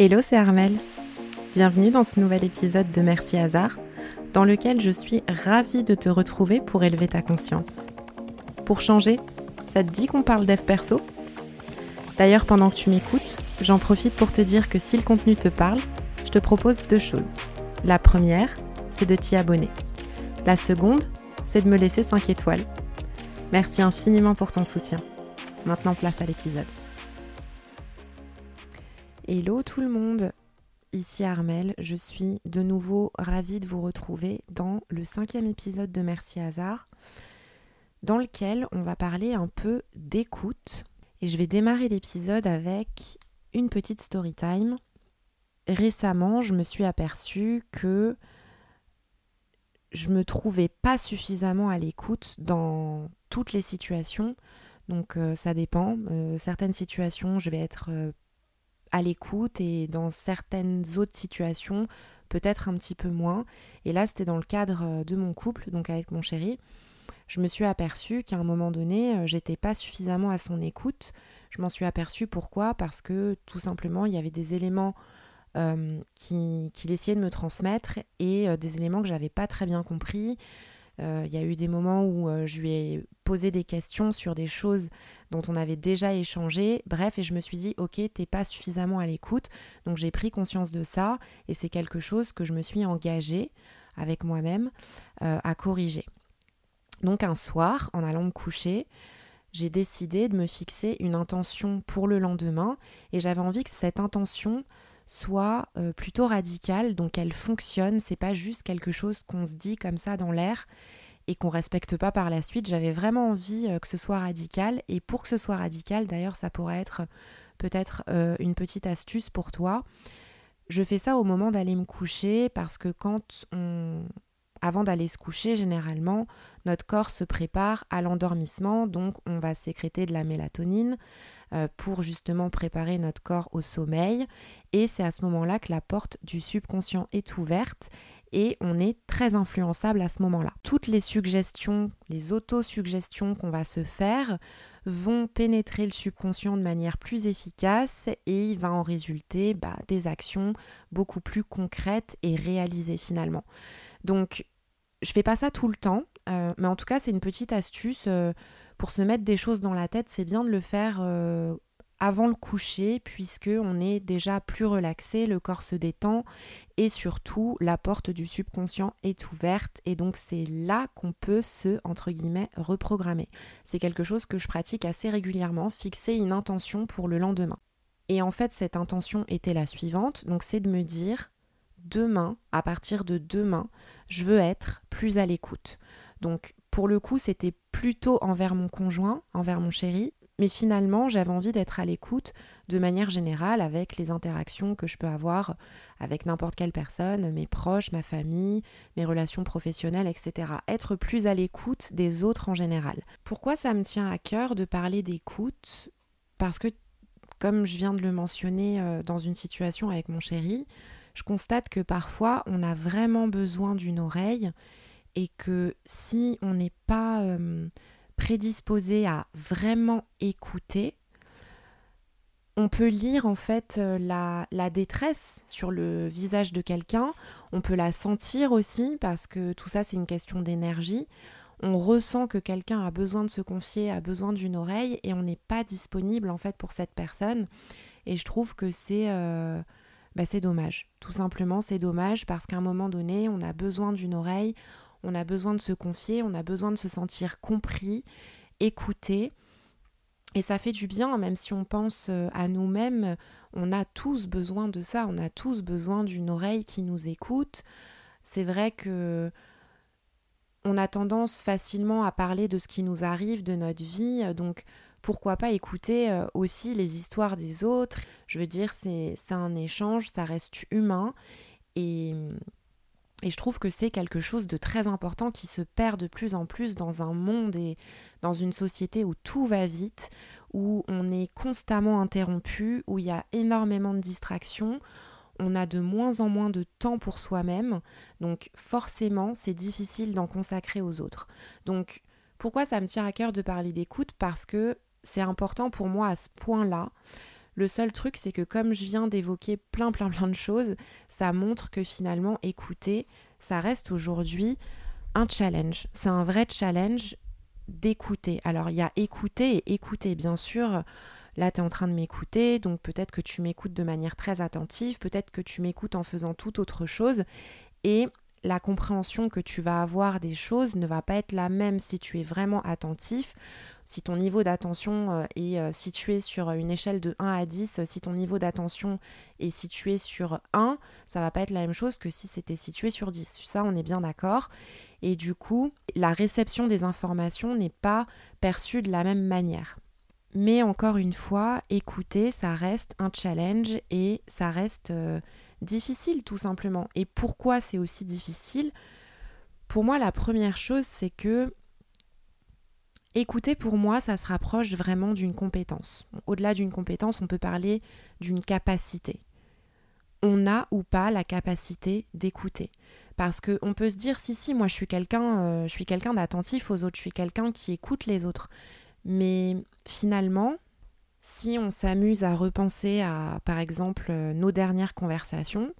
Hello, c'est Armel. Bienvenue dans ce nouvel épisode de Merci Hasard, dans lequel je suis ravie de te retrouver pour élever ta conscience. Pour changer, ça te dit qu'on parle dev perso? D'ailleurs, pendant que tu m'écoutes, j'en profite pour te dire que si le contenu te parle, je te propose deux choses. La première, c'est de t'y abonner. La seconde, c'est de me laisser 5 étoiles. Merci infiniment pour ton soutien. Maintenant, place à l'épisode. Hello tout le monde, ici Armel, je suis de nouveau ravie de vous retrouver dans le cinquième épisode de Merci Hasard, dans lequel on va parler un peu d'écoute. Et je vais démarrer l'épisode avec une petite story time. Récemment, je me suis aperçue que je me trouvais pas suffisamment à l'écoute dans toutes les situations. Donc euh, ça dépend. Euh, certaines situations, je vais être euh, à l'écoute et dans certaines autres situations, peut-être un petit peu moins. Et là, c'était dans le cadre euh, de mon couple, donc avec mon chéri. Je me suis aperçue qu'à un moment donné, euh, j'étais pas suffisamment à son écoute. Je m'en suis aperçue pourquoi? Parce que tout simplement, il y avait des éléments euh, qu'il qui essayait de me transmettre et des éléments que j'avais pas très bien compris. Il y a eu des moments où je lui ai posé des questions sur des choses dont on avait déjà échangé. Bref, et je me suis dit, ok, t'es pas suffisamment à l'écoute. Donc j'ai pris conscience de ça et c'est quelque chose que je me suis engagée avec moi-même euh, à corriger. Donc un soir, en allant me coucher, j'ai décidé de me fixer une intention pour le lendemain et j'avais envie que cette intention soit euh, plutôt radicale, donc elle fonctionne, c'est pas juste quelque chose qu'on se dit comme ça dans l'air et qu'on respecte pas par la suite. J'avais vraiment envie euh, que ce soit radical et pour que ce soit radical, d'ailleurs, ça pourrait être peut-être euh, une petite astuce pour toi. Je fais ça au moment d'aller me coucher parce que quand on avant d'aller se coucher, généralement, notre corps se prépare à l'endormissement, donc on va sécréter de la mélatonine euh, pour justement préparer notre corps au sommeil. Et c'est à ce moment-là que la porte du subconscient est ouverte et on est très influençable à ce moment-là. Toutes les suggestions, les autosuggestions qu'on va se faire vont pénétrer le subconscient de manière plus efficace et il va en résulter bah, des actions beaucoup plus concrètes et réalisées finalement. Donc je fais pas ça tout le temps, euh, mais en tout cas c'est une petite astuce euh, pour se mettre des choses dans la tête. C'est bien de le faire euh, avant le coucher puisque on est déjà plus relaxé, le corps se détend et surtout la porte du subconscient est ouverte et donc c'est là qu'on peut se entre guillemets reprogrammer. C'est quelque chose que je pratique assez régulièrement, fixer une intention pour le lendemain. Et en fait cette intention était la suivante, donc c'est de me dire demain, à partir de demain, je veux être plus à l'écoute. Donc pour le coup, c'était plutôt envers mon conjoint, envers mon chéri, mais finalement, j'avais envie d'être à l'écoute de manière générale avec les interactions que je peux avoir avec n'importe quelle personne, mes proches, ma famille, mes relations professionnelles, etc. Être plus à l'écoute des autres en général. Pourquoi ça me tient à cœur de parler d'écoute? Parce que, comme je viens de le mentionner euh, dans une situation avec mon chéri, je constate que parfois on a vraiment besoin d'une oreille et que si on n'est pas... Prédisposé à vraiment écouter, on peut lire en fait euh, la, détresse sur le visage de quelqu'un, on peut la sentir aussi parce que tout ça c'est une question d'énergie. On ressent que quelqu'un a besoin de se confier, a besoin d'une oreille et on n'est pas disponible en fait pour cette personne. Et je trouve que c'est bah, c'est dommage. Tout simplement c'est dommage parce qu'à un moment donné on a besoin d'une oreille, on a besoin de se confier, on a besoin de se sentir compris, écouté. Et ça fait du bien, même si on pense euh, à nous-mêmes, on a tous besoin de ça, on a tous besoin d'une oreille qui nous écoute. C'est vrai que on a tendance facilement à parler de ce qui nous arrive, de notre vie, donc pourquoi pas écouter euh, aussi les histoires des autres. Je veux dire, c'est un échange, ça reste humain. Et, et je trouve que c'est quelque chose de très important qui se perd de plus en plus dans un monde et dans une société où tout va vite, où on est constamment interrompu, où il y a énormément de distractions, on a de moins en moins de temps pour soi-même, donc forcément c'est difficile d'en consacrer aux autres. Donc pourquoi ça me tient à cœur de parler d'écoute? Parce que c'est important pour moi à ce point-là Le seul truc, c'est que comme je viens d'évoquer plein, plein, plein de choses, ça montre que finalement, écouter, ça reste aujourd'hui un challenge. C'est un vrai challenge d'écouter. Alors, il y a écouter et écouter, bien sûr. Là, tu es en train de m'écouter, donc peut-être que tu m'écoutes de manière très attentive, peut-être que tu m'écoutes en faisant toute autre chose. Et la compréhension que tu vas avoir des choses ne va pas être la même si tu es vraiment attentif. Si ton niveau d'attention euh, est euh, situé sur une échelle de 1 à 10, si ton niveau d'attention est situé sur 1, ça va pas être la même chose que si c'était situé sur 10. Ça, on est bien d'accord. Et du coup, la réception des informations n'est pas perçue de la même manière. Mais encore une fois, écouter, ça reste un challenge et ça reste euh, difficile tout simplement. Et pourquoi c'est aussi difficile? Pour moi, la première chose, c'est que écouter pour moi, ça se rapproche vraiment d'une compétence. Au-delà d'une compétence, on peut parler d'une capacité. On a ou pas la capacité d'écouter. Parce qu'on peut se dire, si, si, moi je suis quelqu'un euh, je suis quelqu'un d'attentif aux autres, je suis quelqu'un qui écoute les autres. Mais finalement, si on s'amuse à repenser à, par exemple, euh, nos dernières conversations,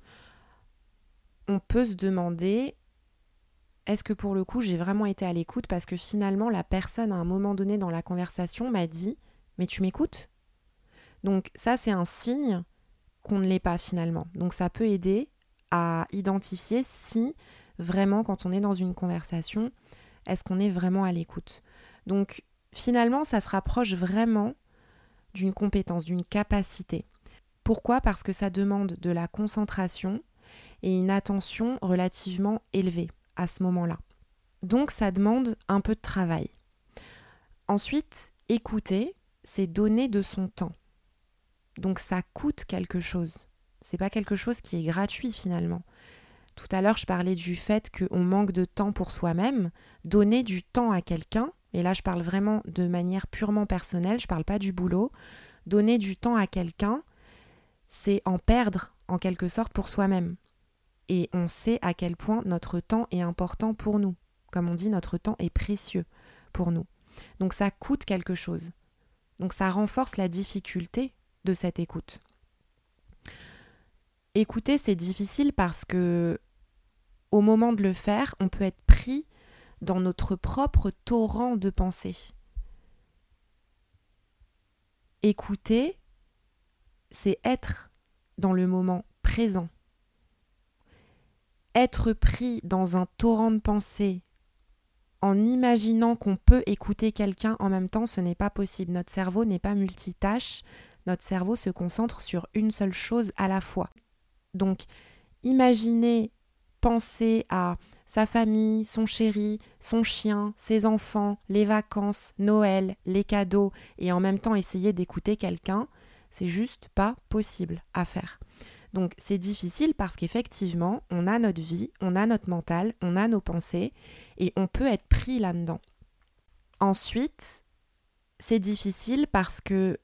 on peut se demander est-ce que pour le coup j'ai vraiment été à l'écoute? Parce que finalement la personne à un moment donné dans la conversation m'a dit mais tu m'écoutes? Donc ça c'est un signe qu'on ne l'est pas finalement. Donc ça peut aider à identifier si vraiment quand on est dans une conversation, est-ce qu'on est vraiment à l'écoute? Donc finalement ça se rapproche vraiment d'une compétence, d'une capacité. Pourquoi? Parce que ça demande de la concentration et une attention relativement élevée à ce moment-là. Donc ça demande un peu de travail. Ensuite, écouter, c'est donner de son temps. Donc ça coûte quelque chose. C'est pas quelque chose qui est gratuit finalement. Tout à l'heure, je parlais du fait qu'on manque de temps pour soi-même. Donner du temps à quelqu'un, et là je parle vraiment de manière purement personnelle, je parle pas du boulot, donner du temps à quelqu'un, c'est en perdre en quelque sorte pour soi-même. Et on sait à quel point notre temps est important pour nous. Comme on dit, notre temps est précieux pour nous. Donc ça coûte quelque chose. Donc ça renforce la difficulté de cette écoute. Écouter, c'est difficile parce que au moment de le faire, on peut être pris dans notre propre torrent de pensée. Écouter, c'est être dans le moment présent. Être pris dans un torrent de pensée en imaginant qu'on peut écouter quelqu'un en même temps, ce n'est pas possible. Notre cerveau n'est pas multitâche, notre cerveau se concentre sur une seule chose à la fois. Donc, imaginez, penser à sa famille, son chéri, son chien, ses enfants, les vacances, Noël, les cadeaux, et en même temps essayer d'écouter quelqu'un, c'est juste pas possible à faire. Donc c'est difficile parce qu'effectivement, on a notre vie, on a notre mental, on a nos pensées, et on peut être pris là-dedans. Ensuite, c'est difficile parce que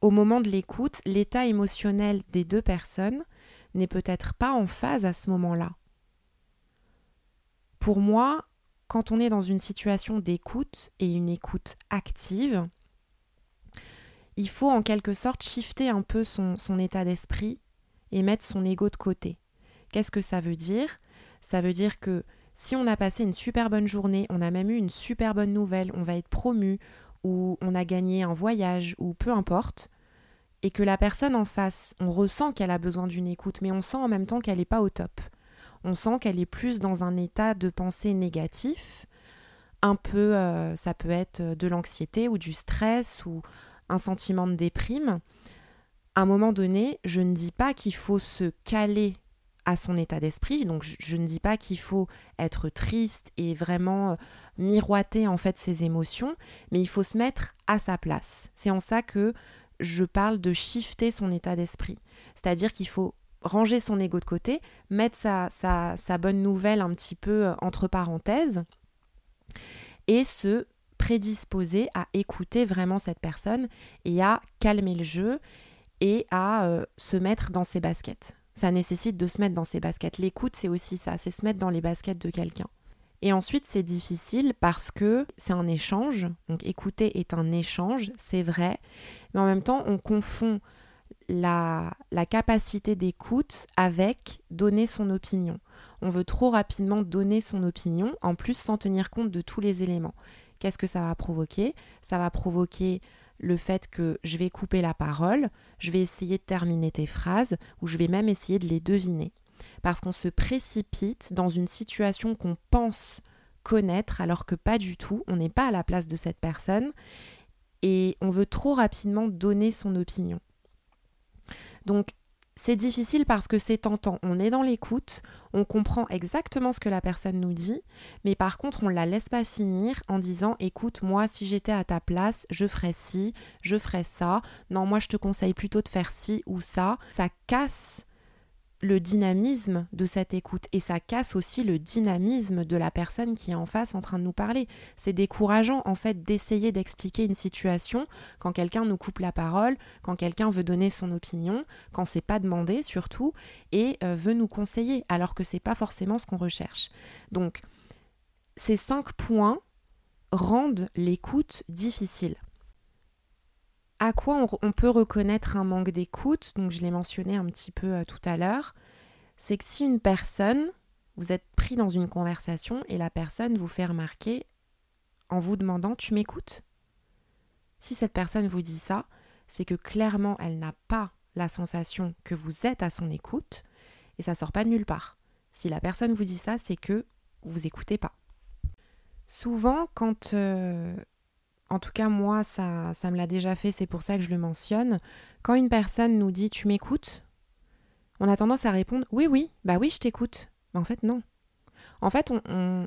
au moment de l'écoute, l'état émotionnel des deux personnes n'est peut-être pas en phase à ce moment-là. Pour moi, quand on est dans une situation d'écoute et une écoute active, il faut en quelque sorte shifter un peu son, état d'esprit et mettre son ego de côté. Qu'est-ce que ça veut dire? Ça veut dire que si on a passé une super bonne journée, on a même eu une super bonne nouvelle, on va être promu, ou on a gagné un voyage, ou peu importe, et que la personne en face, on ressent qu'elle a besoin d'une écoute, mais on sent en même temps qu'elle n'est pas au top on sent qu'elle est plus dans un état de pensée négatif. Un peu, euh, ça peut être de l'anxiété ou du stress ou un sentiment de déprime. À un moment donné, je ne dis pas qu'il faut se caler à son état d'esprit. Donc je, ne dis pas qu'il faut être triste et vraiment euh, miroiter en fait ses émotions, mais il faut se mettre à sa place. C'est en ça que je parle de shifter son état d'esprit. C'est-à-dire qu'il faut ranger son ego de côté, mettre sa, sa, bonne nouvelle un petit peu euh, entre parenthèses et se prédisposer à écouter vraiment cette personne et à calmer le jeu et à euh, se mettre dans ses baskets. Ça nécessite de se mettre dans ses baskets. L'écoute, c'est aussi ça, c'est se mettre dans les baskets de quelqu'un. Et ensuite, c'est difficile parce que c'est un échange. Donc écouter est un échange, c'est vrai. Mais en même temps, on confond la, capacité d'écoute avec donner son opinion. On veut trop rapidement donner son opinion, en plus sans tenir compte de tous les éléments. Qu'est-ce que ça va provoquer? Ça va provoquer le fait que je vais couper la parole, je vais essayer de terminer tes phrases, ou je vais même essayer de les deviner. Parce qu'on se précipite dans une situation qu'on pense connaître alors que pas du tout, on n'est pas à la place de cette personne et on veut trop rapidement donner son opinion. Donc c'est difficile parce que c'est tentant. On est dans l'écoute, on comprend exactement ce que la personne nous dit, mais par contre, on ne la laisse pas finir en disant écoute, moi, si j'étais à ta place, je ferais ci, je ferais ça. Non, moi, je te conseille plutôt de faire ci ou ça. Ça casse le dynamisme de cette écoute et ça casse aussi le dynamisme de la personne qui est en face en train de nous parler. C'est décourageant en fait d'essayer d'expliquer une situation quand quelqu'un nous coupe la parole, quand quelqu'un veut donner son opinion, quand c'est pas demandé surtout et euh, veut nous conseiller alors que c'est pas forcément ce qu'on recherche. Donc ces cinq points rendent l'écoute difficile à quoi on, peut reconnaître un manque d'écoute, donc je l'ai mentionné un petit peu euh, tout à l'heure, c'est que si une personne, vous êtes pris dans une conversation et la personne vous fait remarquer en vous demandant tu m'écoutes? Si cette personne vous dit ça, c'est que clairement elle n'a pas la sensation que vous êtes à son écoute et ça sort pas de nulle part. Si la personne vous dit ça, c'est que vous écoutez pas. Souvent, quand euh, en tout cas moi ça, ça me l'a déjà fait, c'est pour ça que je le mentionne, quand une personne nous dit tu m'écoutes, on a tendance à répondre oui oui, bah oui je t'écoute. Mais en fait non. En fait on,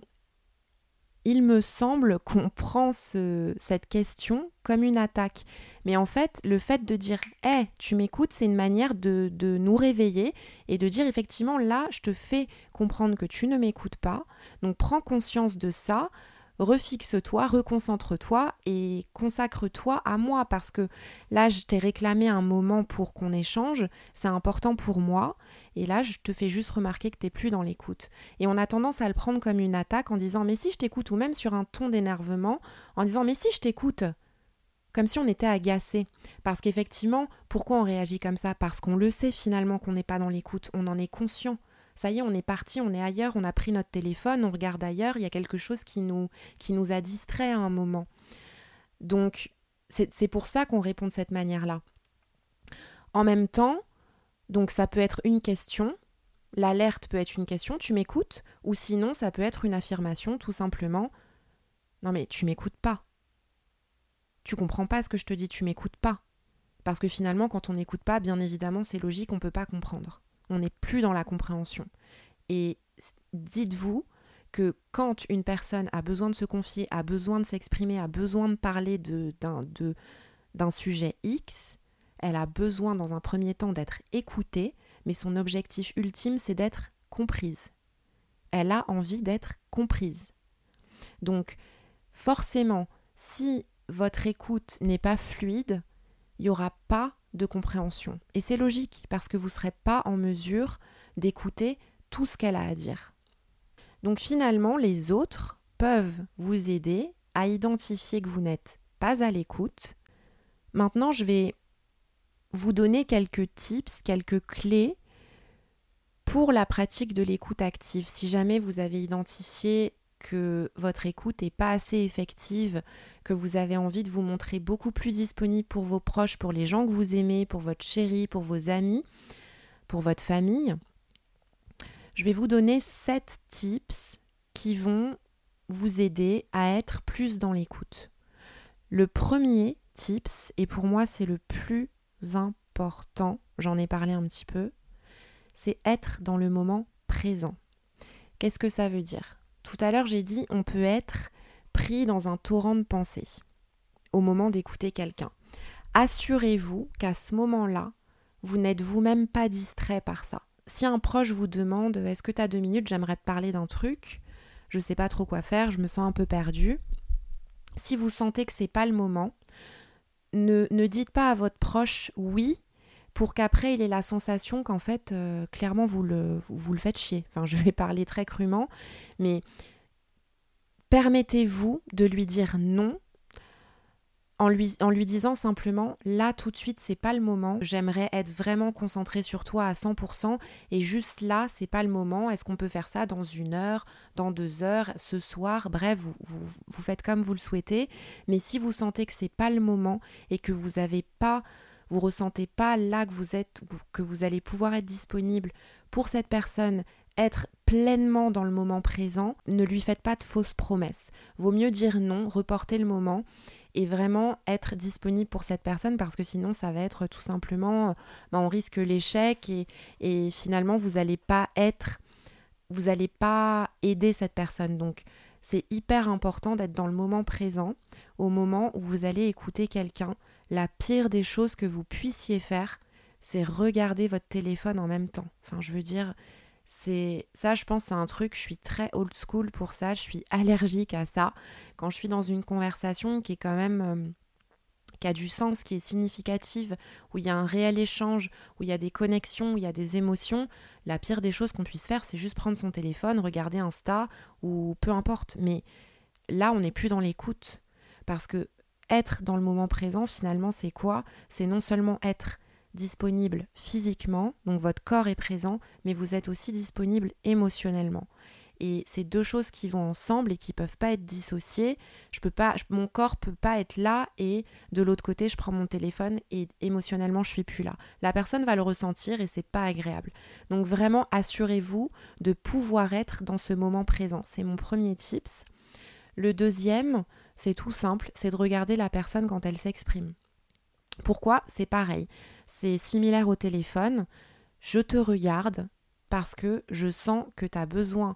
il me semble qu'on prend cette question comme une attaque. Mais en fait, le fait de dire Hé, tu m'écoutes, c'est une manière de, de, nous réveiller et de dire effectivement, là, je te fais comprendre que tu ne m'écoutes pas. Donc prends conscience de ça refixe-toi, reconcentre-toi et consacre-toi à moi parce que là, je t'ai réclamé un moment pour qu'on échange, c'est important pour moi et là, je te fais juste remarquer que tu n'es plus dans l'écoute. Et on a tendance à le prendre comme une attaque en disant mais si je t'écoute ou même sur un ton d'énervement en disant mais si je t'écoute comme si on était agacé. Parce qu'effectivement, pourquoi on réagit comme ça? Parce qu'on le sait finalement qu'on n'est pas dans l'écoute, on en est conscient ça y est, on est parti, on est ailleurs, on a pris notre téléphone, on regarde ailleurs, il y a quelque chose qui nous, qui nous a distrait à un moment. Donc, c'est pour ça qu'on répond de cette manière-là. En même temps, donc ça peut être une question, l'alerte peut être une question, tu m'écoutes, ou sinon ça peut être une affirmation, tout simplement. Non mais tu m'écoutes pas. Tu comprends pas ce que je te dis, tu m'écoutes pas. Parce que finalement, quand on n'écoute pas, bien évidemment, c'est logique, on ne peut pas comprendre on n'est plus dans la compréhension. Et dites-vous que quand une personne a besoin de se confier, a besoin de s'exprimer, a besoin de parler d'un sujet X, elle a besoin dans un premier temps d'être écoutée, mais son objectif ultime, c'est d'être comprise. Elle a envie d'être comprise. Donc, forcément, si votre écoute n'est pas fluide, il n'y aura pas de compréhension. Et c'est logique, parce que vous ne serez pas en mesure d'écouter tout ce qu'elle a à dire. Donc finalement, les autres peuvent vous aider à identifier que vous n'êtes pas à l'écoute. Maintenant, je vais vous donner quelques tips, quelques clés pour la pratique de l'écoute active. Si jamais vous avez identifié que votre écoute n'est pas assez effective, que vous avez envie de vous montrer beaucoup plus disponible pour vos proches, pour les gens que vous aimez, pour votre chérie, pour vos amis, pour votre famille, je vais vous donner 7 tips qui vont vous aider à être plus dans l'écoute. Le premier tips, et pour moi c'est le plus important, j'en ai parlé un petit peu, c'est être dans le moment présent. Qu'est-ce que ça veut dire? Tout à l'heure, j'ai dit on peut être pris dans un torrent de pensée au moment d'écouter quelqu'un. Assurez-vous qu'à ce moment-là, vous n'êtes vous-même pas distrait par ça. Si un proche vous demande est-ce que tu as deux minutes, j'aimerais te parler d'un truc, je ne sais pas trop quoi faire, je me sens un peu perdu. Si vous sentez que c'est pas le moment, ne, ne dites pas à votre proche oui pour qu'après il ait la sensation qu'en fait, euh, clairement, vous le, faites chier. Enfin, je vais parler très crûment, mais permettez-vous de lui dire non en lui, disant simplement là tout de suite c'est pas le moment, j'aimerais être vraiment concentré sur toi à 100% et juste là c'est pas le moment, est-ce qu'on peut faire ça dans une heure, dans deux heures, ce soir, bref vous, vous, vous faites comme vous le souhaitez, mais si vous sentez que c'est pas le moment et que vous avez pas vous ressentez pas là que vous êtes que vous allez pouvoir être disponible pour cette personne être pleinement dans le moment présent, ne lui faites pas de fausses promesses. Vaut mieux dire non, reporter le moment et vraiment être disponible pour cette personne parce que sinon ça va être tout simplement, ben, on risque l'échec et, et, finalement vous n'allez pas être, vous n'allez pas aider cette personne. Donc c'est hyper important d'être dans le moment présent, au moment où vous allez écouter quelqu'un. La pire des choses que vous puissiez faire, c'est regarder votre téléphone en même temps. Enfin, je veux dire, c'est ça, je pense, c'est un truc. Je suis très old school pour ça. Je suis allergique à ça. Quand je suis dans une conversation qui est quand même euh, qui a du sens, qui est significative, où il y a un réel échange, où il y a des connexions, où il y a des émotions, la pire des choses qu'on puisse faire, c'est juste prendre son téléphone, regarder Insta ou peu importe. Mais là, on n'est plus dans l'écoute parce que être dans le moment présent, finalement, c'est quoi? C'est non seulement être disponible physiquement, donc votre corps est présent, mais vous êtes aussi disponible émotionnellement. Et c'est deux choses qui vont ensemble et qui peuvent pas être dissociées. Je pas, mon corps peut pas être là et de l'autre côté je prends mon téléphone et émotionnellement je suis plus là. La personne va le ressentir et c'est pas agréable. Donc vraiment assurez-vous de pouvoir être dans ce moment présent. C'est mon premier tips. Le deuxième, c'est tout simple, c'est de regarder la personne quand elle s'exprime. Pourquoi? C'est pareil. C'est similaire au téléphone. Je te regarde parce que je sens que tu as besoin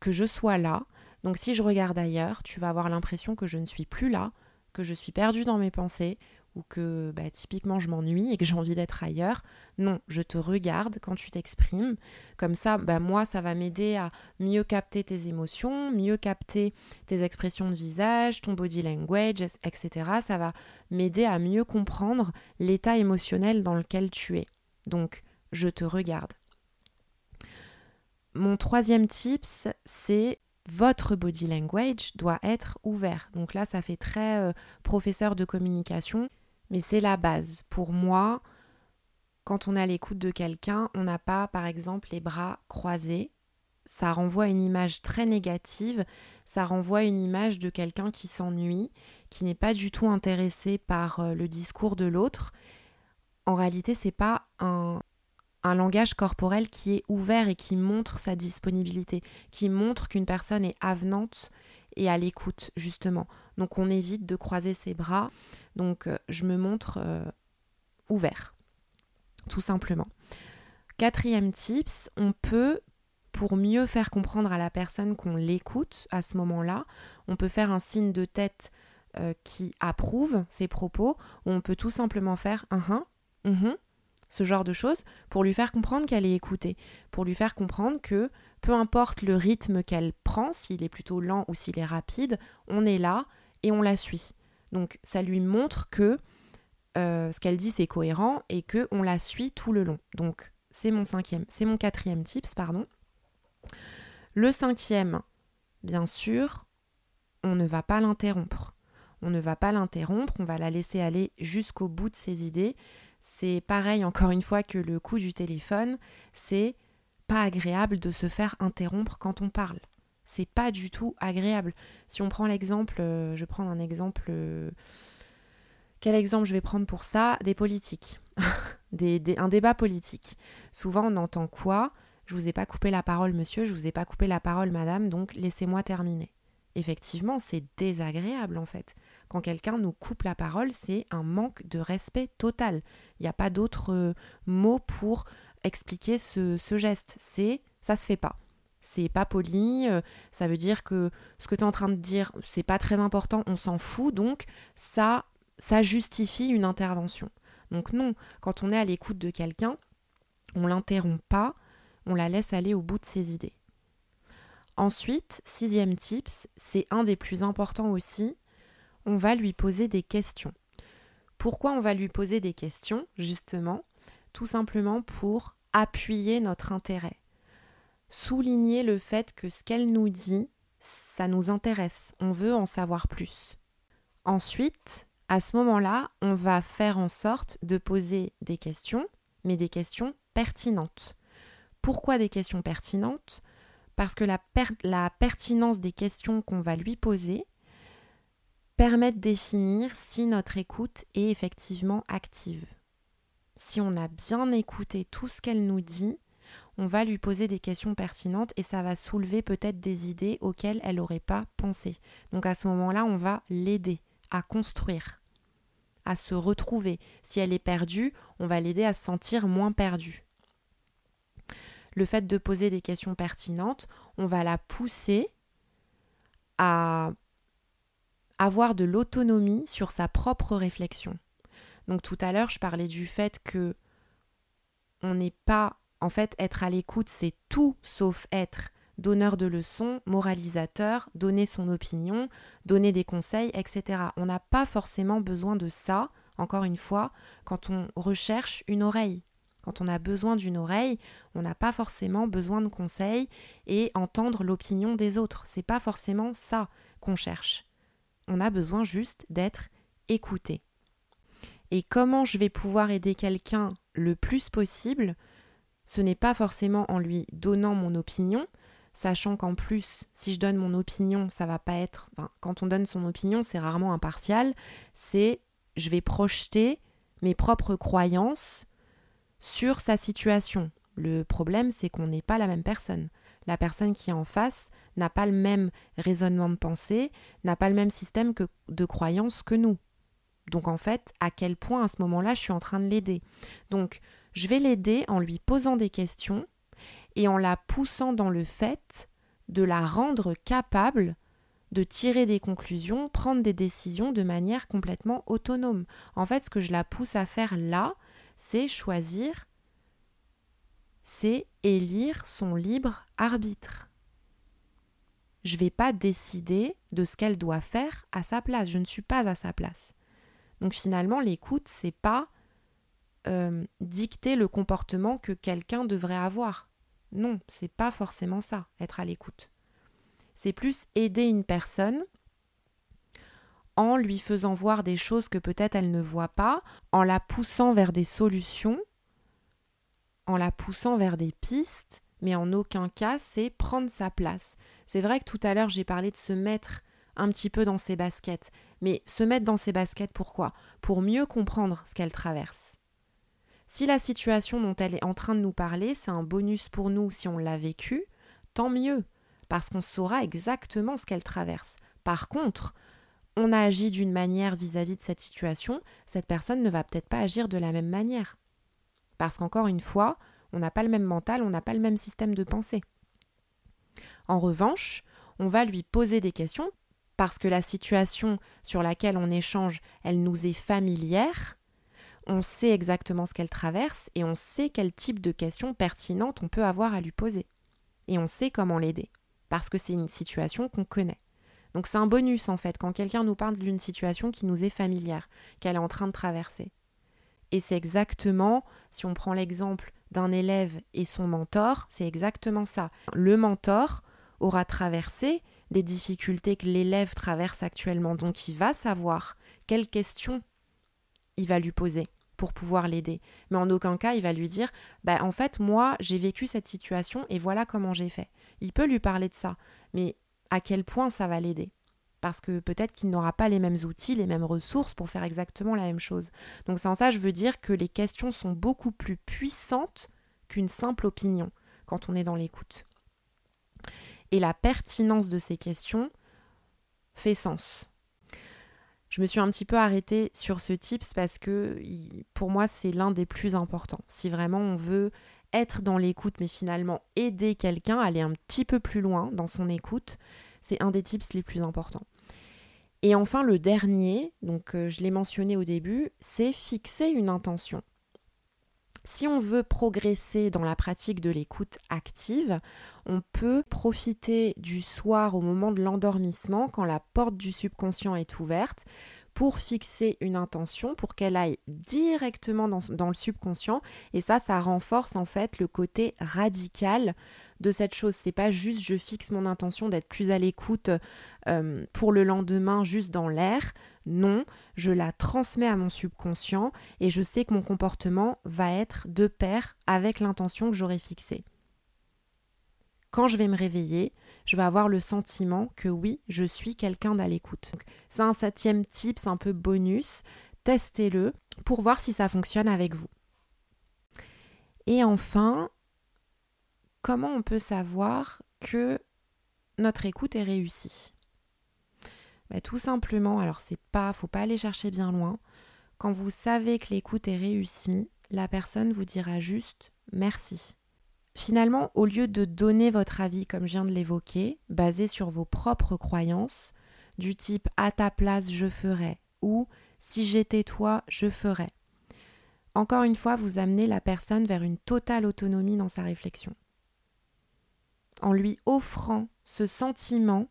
que je sois là. Donc si je regarde ailleurs, tu vas avoir l'impression que je ne suis plus là, que je suis perdue dans mes pensées ou que bah, typiquement je m'ennuie et que j'ai envie d'être ailleurs. Non, je te regarde quand tu t'exprimes. Comme ça, bah, moi, ça va m'aider à mieux capter tes émotions, mieux capter tes expressions de visage, ton body language, etc. Ça va m'aider à mieux comprendre l'état émotionnel dans lequel tu es. Donc, je te regarde. Mon troisième tips, c'est votre body language doit être ouvert. Donc là, ça fait très euh, professeur de communication mais c'est la base. Pour moi, quand on est à l'écoute de quelqu'un, on n'a pas, par exemple, les bras croisés. Ça renvoie une image très négative, ça renvoie une image de quelqu'un qui s'ennuie, qui n'est pas du tout intéressé par euh, le discours de l'autre. En réalité, c'est pas un, un langage corporel qui est ouvert et qui montre sa disponibilité, qui montre qu'une personne est avenante et à l'écoute, justement. Donc on évite de croiser ses bras. Donc euh, je me montre euh, ouvert, tout simplement. Quatrième tips, on peut, pour mieux faire comprendre à la personne qu'on l'écoute à ce moment-là, on peut faire un signe de tête euh, qui approuve ses propos, ou on peut tout simplement faire un un, ce genre de choses, pour lui faire comprendre qu'elle est écoutée, pour lui faire comprendre que peu importe le rythme qu'elle prend, s'il est plutôt lent ou s'il est rapide, on est là et on la suit. Donc ça lui montre que euh, ce qu'elle dit c'est cohérent et que on la suit tout le long. Donc c'est mon cinquième, c'est mon quatrième tips, pardon. Le cinquième, bien sûr, on ne va pas l'interrompre. On ne va pas l'interrompre, on va la laisser aller jusqu'au bout de ses idées. C'est pareil encore une fois que le coup du téléphone, c'est pas agréable de se faire interrompre quand on parle. C'est pas du tout agréable. Si on prend l'exemple, euh, je vais un exemple. Euh, quel exemple je vais prendre pour ça? Des politiques. des, un débat politique. Souvent on entend quoi? Je vous ai pas coupé la parole, monsieur, je vous ai pas coupé la parole, madame, donc laissez-moi terminer. Effectivement, c'est désagréable en fait. Quand quelqu'un nous coupe la parole, c'est un manque de respect total. Il n'y a pas d'autre euh, mot pour expliquer ce, geste. C'est ça se fait pas. C'est pas poli, euh, ça veut dire que ce que tu es en train de dire, c'est pas très important, on s'en fout, donc ça, ça justifie une intervention. Donc non, quand on est à l'écoute de quelqu'un, on l'interrompt pas, on la laisse aller au bout de ses idées. Ensuite, sixième tips, c'est un des plus importants aussi, on va lui poser des questions. Pourquoi on va lui poser des questions? Justement, tout simplement pour appuyer notre intérêt. Souligner le fait que ce qu'elle nous dit, ça nous intéresse, on veut en savoir plus. Ensuite, À ce moment-là, on va faire en sorte de poser des questions, mais des questions pertinentes. Pourquoi des questions pertinentes? Parce que la, pertinence des questions qu'on va lui poser permet de définir si notre écoute est effectivement active. Si on a bien écouté tout ce qu'elle nous dit, on va lui poser des questions pertinentes et ça va soulever peut-être des idées auxquelles elle n'aurait pas pensé. Donc à ce moment-là, on va l'aider à construire, à se retrouver. Si elle est perdue, on va l'aider à se sentir moins perdue. Le fait de poser des questions pertinentes, on va la pousser à avoir de l'autonomie sur sa propre réflexion. Donc tout à l'heure, je parlais du fait que on n'est pas en fait, être à l'écoute, c'est tout sauf être donneur de leçons, moralisateur, donner son opinion, donner des conseils, etc. On n'a pas forcément besoin de ça, encore une fois, quand on recherche une oreille. Quand on a besoin d'une oreille, on n'a pas forcément besoin de conseils et entendre l'opinion des autres. C'est pas forcément ça qu'on cherche. On a besoin juste d'être écouté. Et comment je vais pouvoir aider quelqu'un le plus possible ce n'est pas forcément en lui donnant mon opinion, sachant qu'en plus, si je donne mon opinion, ça va pas être. quand on donne son opinion, c'est rarement impartial. C'est je vais projeter mes propres croyances sur sa situation. Le problème, c'est qu'on n'est pas la même personne. La personne qui est en face n'a pas le même raisonnement de pensée, n'a pas le même système de croyance que nous. Donc en fait, à quel point à ce moment-là, je suis en train de l'aider. Donc je vais l'aider en lui posant des questions et en la poussant dans le fait de la rendre capable de tirer des conclusions, prendre des décisions de manière complètement autonome. En fait, ce que je la pousse à faire là, c'est choisir, c'est élire son libre arbitre. Je ne vais pas décider de ce qu'elle doit faire à sa place, je ne suis pas à sa place. Donc finalement, l'écoute, c'est pas euh, dicter le comportement que quelqu'un devrait avoir. Non, c'est pas forcément ça, être à l'écoute. C'est plus aider une personne en lui faisant voir des choses que peut-être elle ne voit pas, en la poussant vers des solutions, en la poussant vers des pistes, mais en aucun cas c'est prendre sa place. C'est vrai que tout à l'heure j'ai parlé de se mettre un petit peu dans ses baskets, mais se mettre dans ses baskets pourquoi? Pour mieux comprendre ce qu'elle traverse. Si la situation dont elle est en train de nous parler, c'est un bonus pour nous si on l'a vécu, tant mieux, parce qu'on saura exactement ce qu'elle traverse. Par contre, on a agi d'une manière vis-à-vis de cette situation, cette personne ne va peut-être pas agir de la même manière. Parce qu'encore une fois, on n'a pas le même mental, on n'a pas le même système de pensée. En revanche, on va lui poser des questions parce que la situation sur laquelle on échange, elle nous est familière, on sait exactement ce qu'elle traverse et on sait quel type de questions pertinentes on peut avoir à lui poser. Et on sait comment l'aider, parce que c'est une situation qu'on connaît. Donc c'est un bonus en fait quand quelqu'un nous parle d'une situation qui nous est familière, qu'elle est en train de traverser. Et c'est exactement, si on prend l'exemple d'un élève et son mentor, c'est exactement ça. Le mentor aura traversé des difficultés que l'élève traverse actuellement, donc il va savoir quelles questions il va lui poser pour pouvoir l'aider. Mais en aucun cas, il va lui dire bah, En fait, moi, j'ai vécu cette situation et voilà comment j'ai fait. Il peut lui parler de ça, mais à quel point ça va l'aider? Parce que peut-être qu'il n'aura pas les mêmes outils, les mêmes ressources pour faire exactement la même chose. Donc sans ça, je veux dire que les questions sont beaucoup plus puissantes qu'une simple opinion quand on est dans l'écoute. Et la pertinence de ces questions fait sens. Je me suis un petit peu arrêtée sur ce tips parce que pour moi c'est l'un des plus importants. Si vraiment on veut être dans l'écoute mais finalement aider quelqu'un, aller un petit peu plus loin dans son écoute, c'est un des tips les plus importants. Et enfin le dernier, donc euh, je l'ai mentionné au début, c'est fixer une intention. Si on veut progresser dans la pratique de l'écoute active, on peut profiter du soir au moment de l'endormissement, quand la porte du subconscient est ouverte, pour fixer une intention, pour qu'elle aille directement dans, le subconscient. Et ça, ça renforce en fait le côté radical de cette chose. C'est pas juste je fixe mon intention d'être plus à l'écoute euh, pour le lendemain juste dans l'air. Non, je la transmets à mon subconscient et je sais que mon comportement va être de pair avec l'intention que j'aurai fixée. Quand je vais me réveiller, je vais avoir le sentiment que oui, je suis quelqu'un d'à l'écoute. C'est un septième type, c'est un peu bonus. Testez-le pour voir si ça fonctionne avec vous. Et enfin, comment on peut savoir que notre écoute est réussie? Bah, Tout simplement, alors c'est pas, faut pas aller chercher bien loin. Quand vous savez que l'écoute est réussie, la personne vous dira juste merci. Finalement, au lieu de donner votre avis, comme je viens de l'évoquer, basé sur vos propres croyances, du type à ta place je ferais ou si j'étais toi je ferais, encore une fois, vous amenez la personne vers une totale autonomie dans sa réflexion. En lui offrant ce sentiment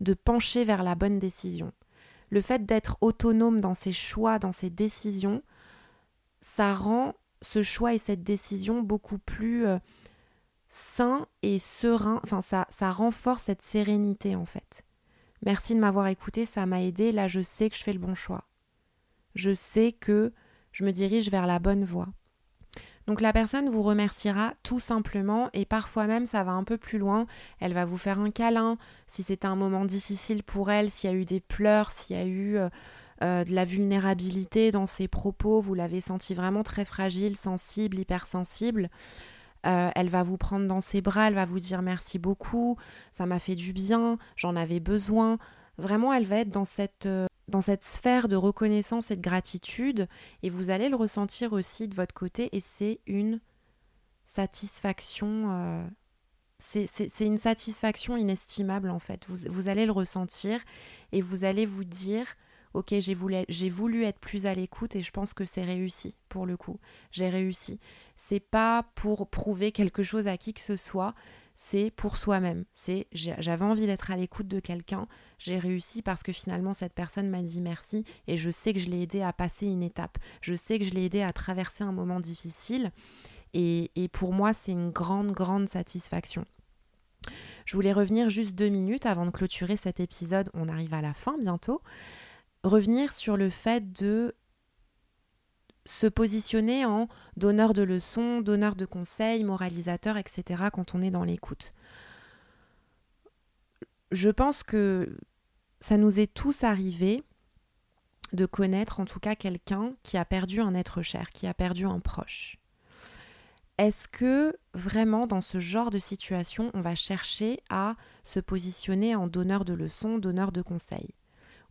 de pencher vers la bonne décision. Le fait d'être autonome dans ses choix, dans ses décisions, ça rend ce choix et cette décision beaucoup plus euh, sain et serein. Enfin, ça, ça renforce cette sérénité en fait. Merci de m'avoir écouté, ça m'a aidé. Là, je sais que je fais le bon choix. Je sais que je me dirige vers la bonne voie. Donc la personne vous remerciera tout simplement et parfois même ça va un peu plus loin. Elle va vous faire un câlin si c'était un moment difficile pour elle, s'il y a eu des pleurs, s'il y a eu euh, euh, de la vulnérabilité dans ses propos, vous l'avez senti vraiment très fragile, sensible, hypersensible. Euh, elle va vous prendre dans ses bras, elle va vous dire merci beaucoup, ça m'a fait du bien, j'en avais besoin. Vraiment, elle va être dans cette, euh, dans cette sphère de reconnaissance et de gratitude, et vous allez le ressentir aussi de votre côté, et c'est une satisfaction. Euh, c'est une satisfaction inestimable en fait. Vous, vous allez le ressentir et vous allez vous dire ok, j'ai voulu, être plus à l'écoute et je pense que c'est réussi pour le coup. J'ai réussi. C'est pas pour prouver quelque chose à qui que ce soit, c'est pour soi-même. C'est j'avais envie d'être à l'écoute de quelqu'un, j'ai réussi parce que finalement cette personne m'a dit merci et je sais que je l'ai aidé à passer une étape. Je sais que je l'ai aidé à traverser un moment difficile et, et pour moi c'est une grande grande satisfaction. Je voulais revenir juste deux minutes avant de clôturer cet épisode. On arrive à la fin bientôt revenir sur le fait de se positionner en donneur de leçons, donneur de conseils, moralisateur, etc. quand on est dans l'écoute. Je pense que ça nous est tous arrivé de connaître en tout cas quelqu'un qui a perdu un être cher, qui a perdu un proche. Est-ce que vraiment dans ce genre de situation, on va chercher à se positionner en donneur de leçons, donneur de conseils?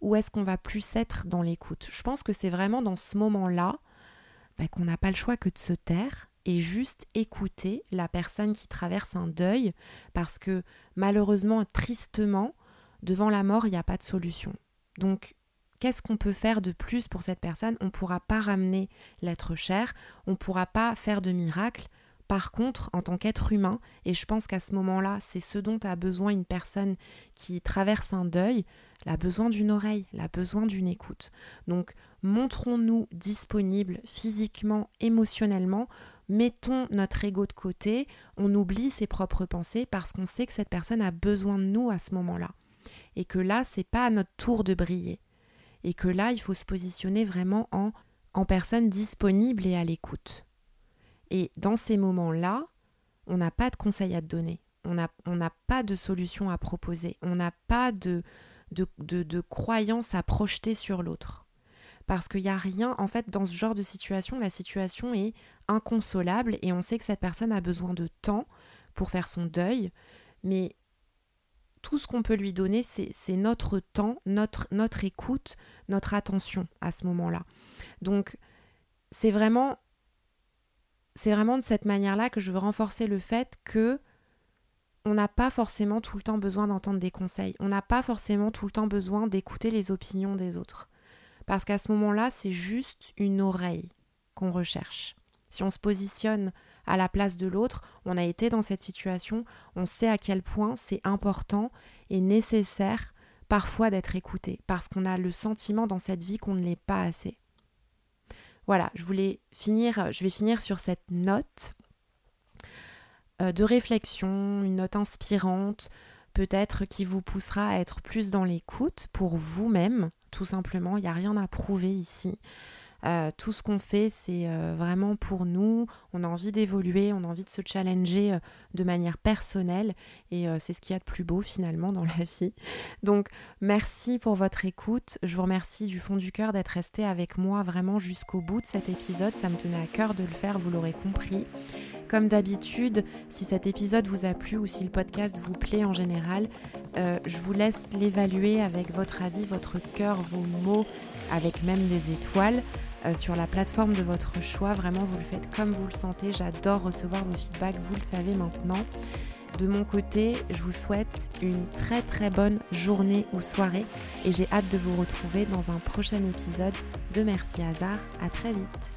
Ou est-ce qu'on va plus être dans l'écoute Je pense que c'est vraiment dans ce moment-là bah, qu'on n'a pas le choix que de se taire et juste écouter la personne qui traverse un deuil parce que malheureusement, tristement, devant la mort, il n'y a pas de solution. Donc, qu'est-ce qu'on peut faire de plus pour cette personne? On ne pourra pas ramener l'être cher, on ne pourra pas faire de miracle. Par contre, en tant qu'être humain, et je pense qu'à ce moment-là, c'est ce dont a besoin une personne qui traverse un deuil, elle a besoin d'une oreille, elle a besoin d'une écoute. Donc, montrons-nous disponibles physiquement, émotionnellement, mettons notre ego de côté, on oublie ses propres pensées parce qu'on sait que cette personne a besoin de nous à ce moment-là. Et que là, c'est pas à notre tour de briller. Et que là, il faut se positionner vraiment en, en personne disponible et à l'écoute. Et dans ces moments-là, on n'a pas de conseils à te donner, on n'a pas de solution à proposer, on n'a pas de, de, de, croyances à projeter sur l'autre. Parce qu'il n'y a rien, en fait, dans ce genre de situation, la situation est inconsolable et on sait que cette personne a besoin de temps pour faire son deuil, mais tout ce qu'on peut lui donner, c'est notre temps, notre, notre écoute, notre attention à ce moment-là. Donc, c'est vraiment c'est vraiment de cette manière-là que je veux renforcer le fait que on n'a pas forcément tout le temps besoin d'entendre des conseils. On n'a pas forcément tout le temps besoin d'écouter les opinions des autres. Parce qu'à ce moment-là, c'est juste une oreille qu'on recherche. Si on se positionne à la place de l'autre, on a été dans cette situation, on sait à quel point c'est important et nécessaire parfois d'être écouté, parce qu'on a le sentiment dans cette vie qu'on ne l'est pas assez. Voilà, je voulais finir, je vais finir sur cette note euh, de réflexion, une note inspirante, peut-être qui vous poussera à être plus dans l'écoute pour vous-même, tout simplement. Il n'y a rien à prouver ici. Euh, tout ce qu'on fait, c'est euh, vraiment pour nous. On a envie d'évoluer, on a envie de se challenger euh, de manière personnelle. Et c'est ce qu'il y a de plus beau finalement dans la vie. Donc merci pour votre écoute. Je vous remercie du fond du cœur d'être resté avec moi vraiment jusqu'au bout de cet épisode. Ça me tenait à cœur de le faire, vous l'aurez compris. Comme d'habitude, si cet épisode vous a plu ou si le podcast vous plaît en général, je vous laisse l'évaluer avec votre avis, votre cœur, vos mots, avec même des étoiles. Euh, sur la plateforme de votre choix. Vraiment, vous le faites comme vous le sentez. J'adore recevoir vos feedbacks, vous le savez maintenant. De mon côté, je vous souhaite une très très bonne journée ou soirée et j'ai hâte de vous retrouver dans un prochain épisode de Merci Hasard. À très vite.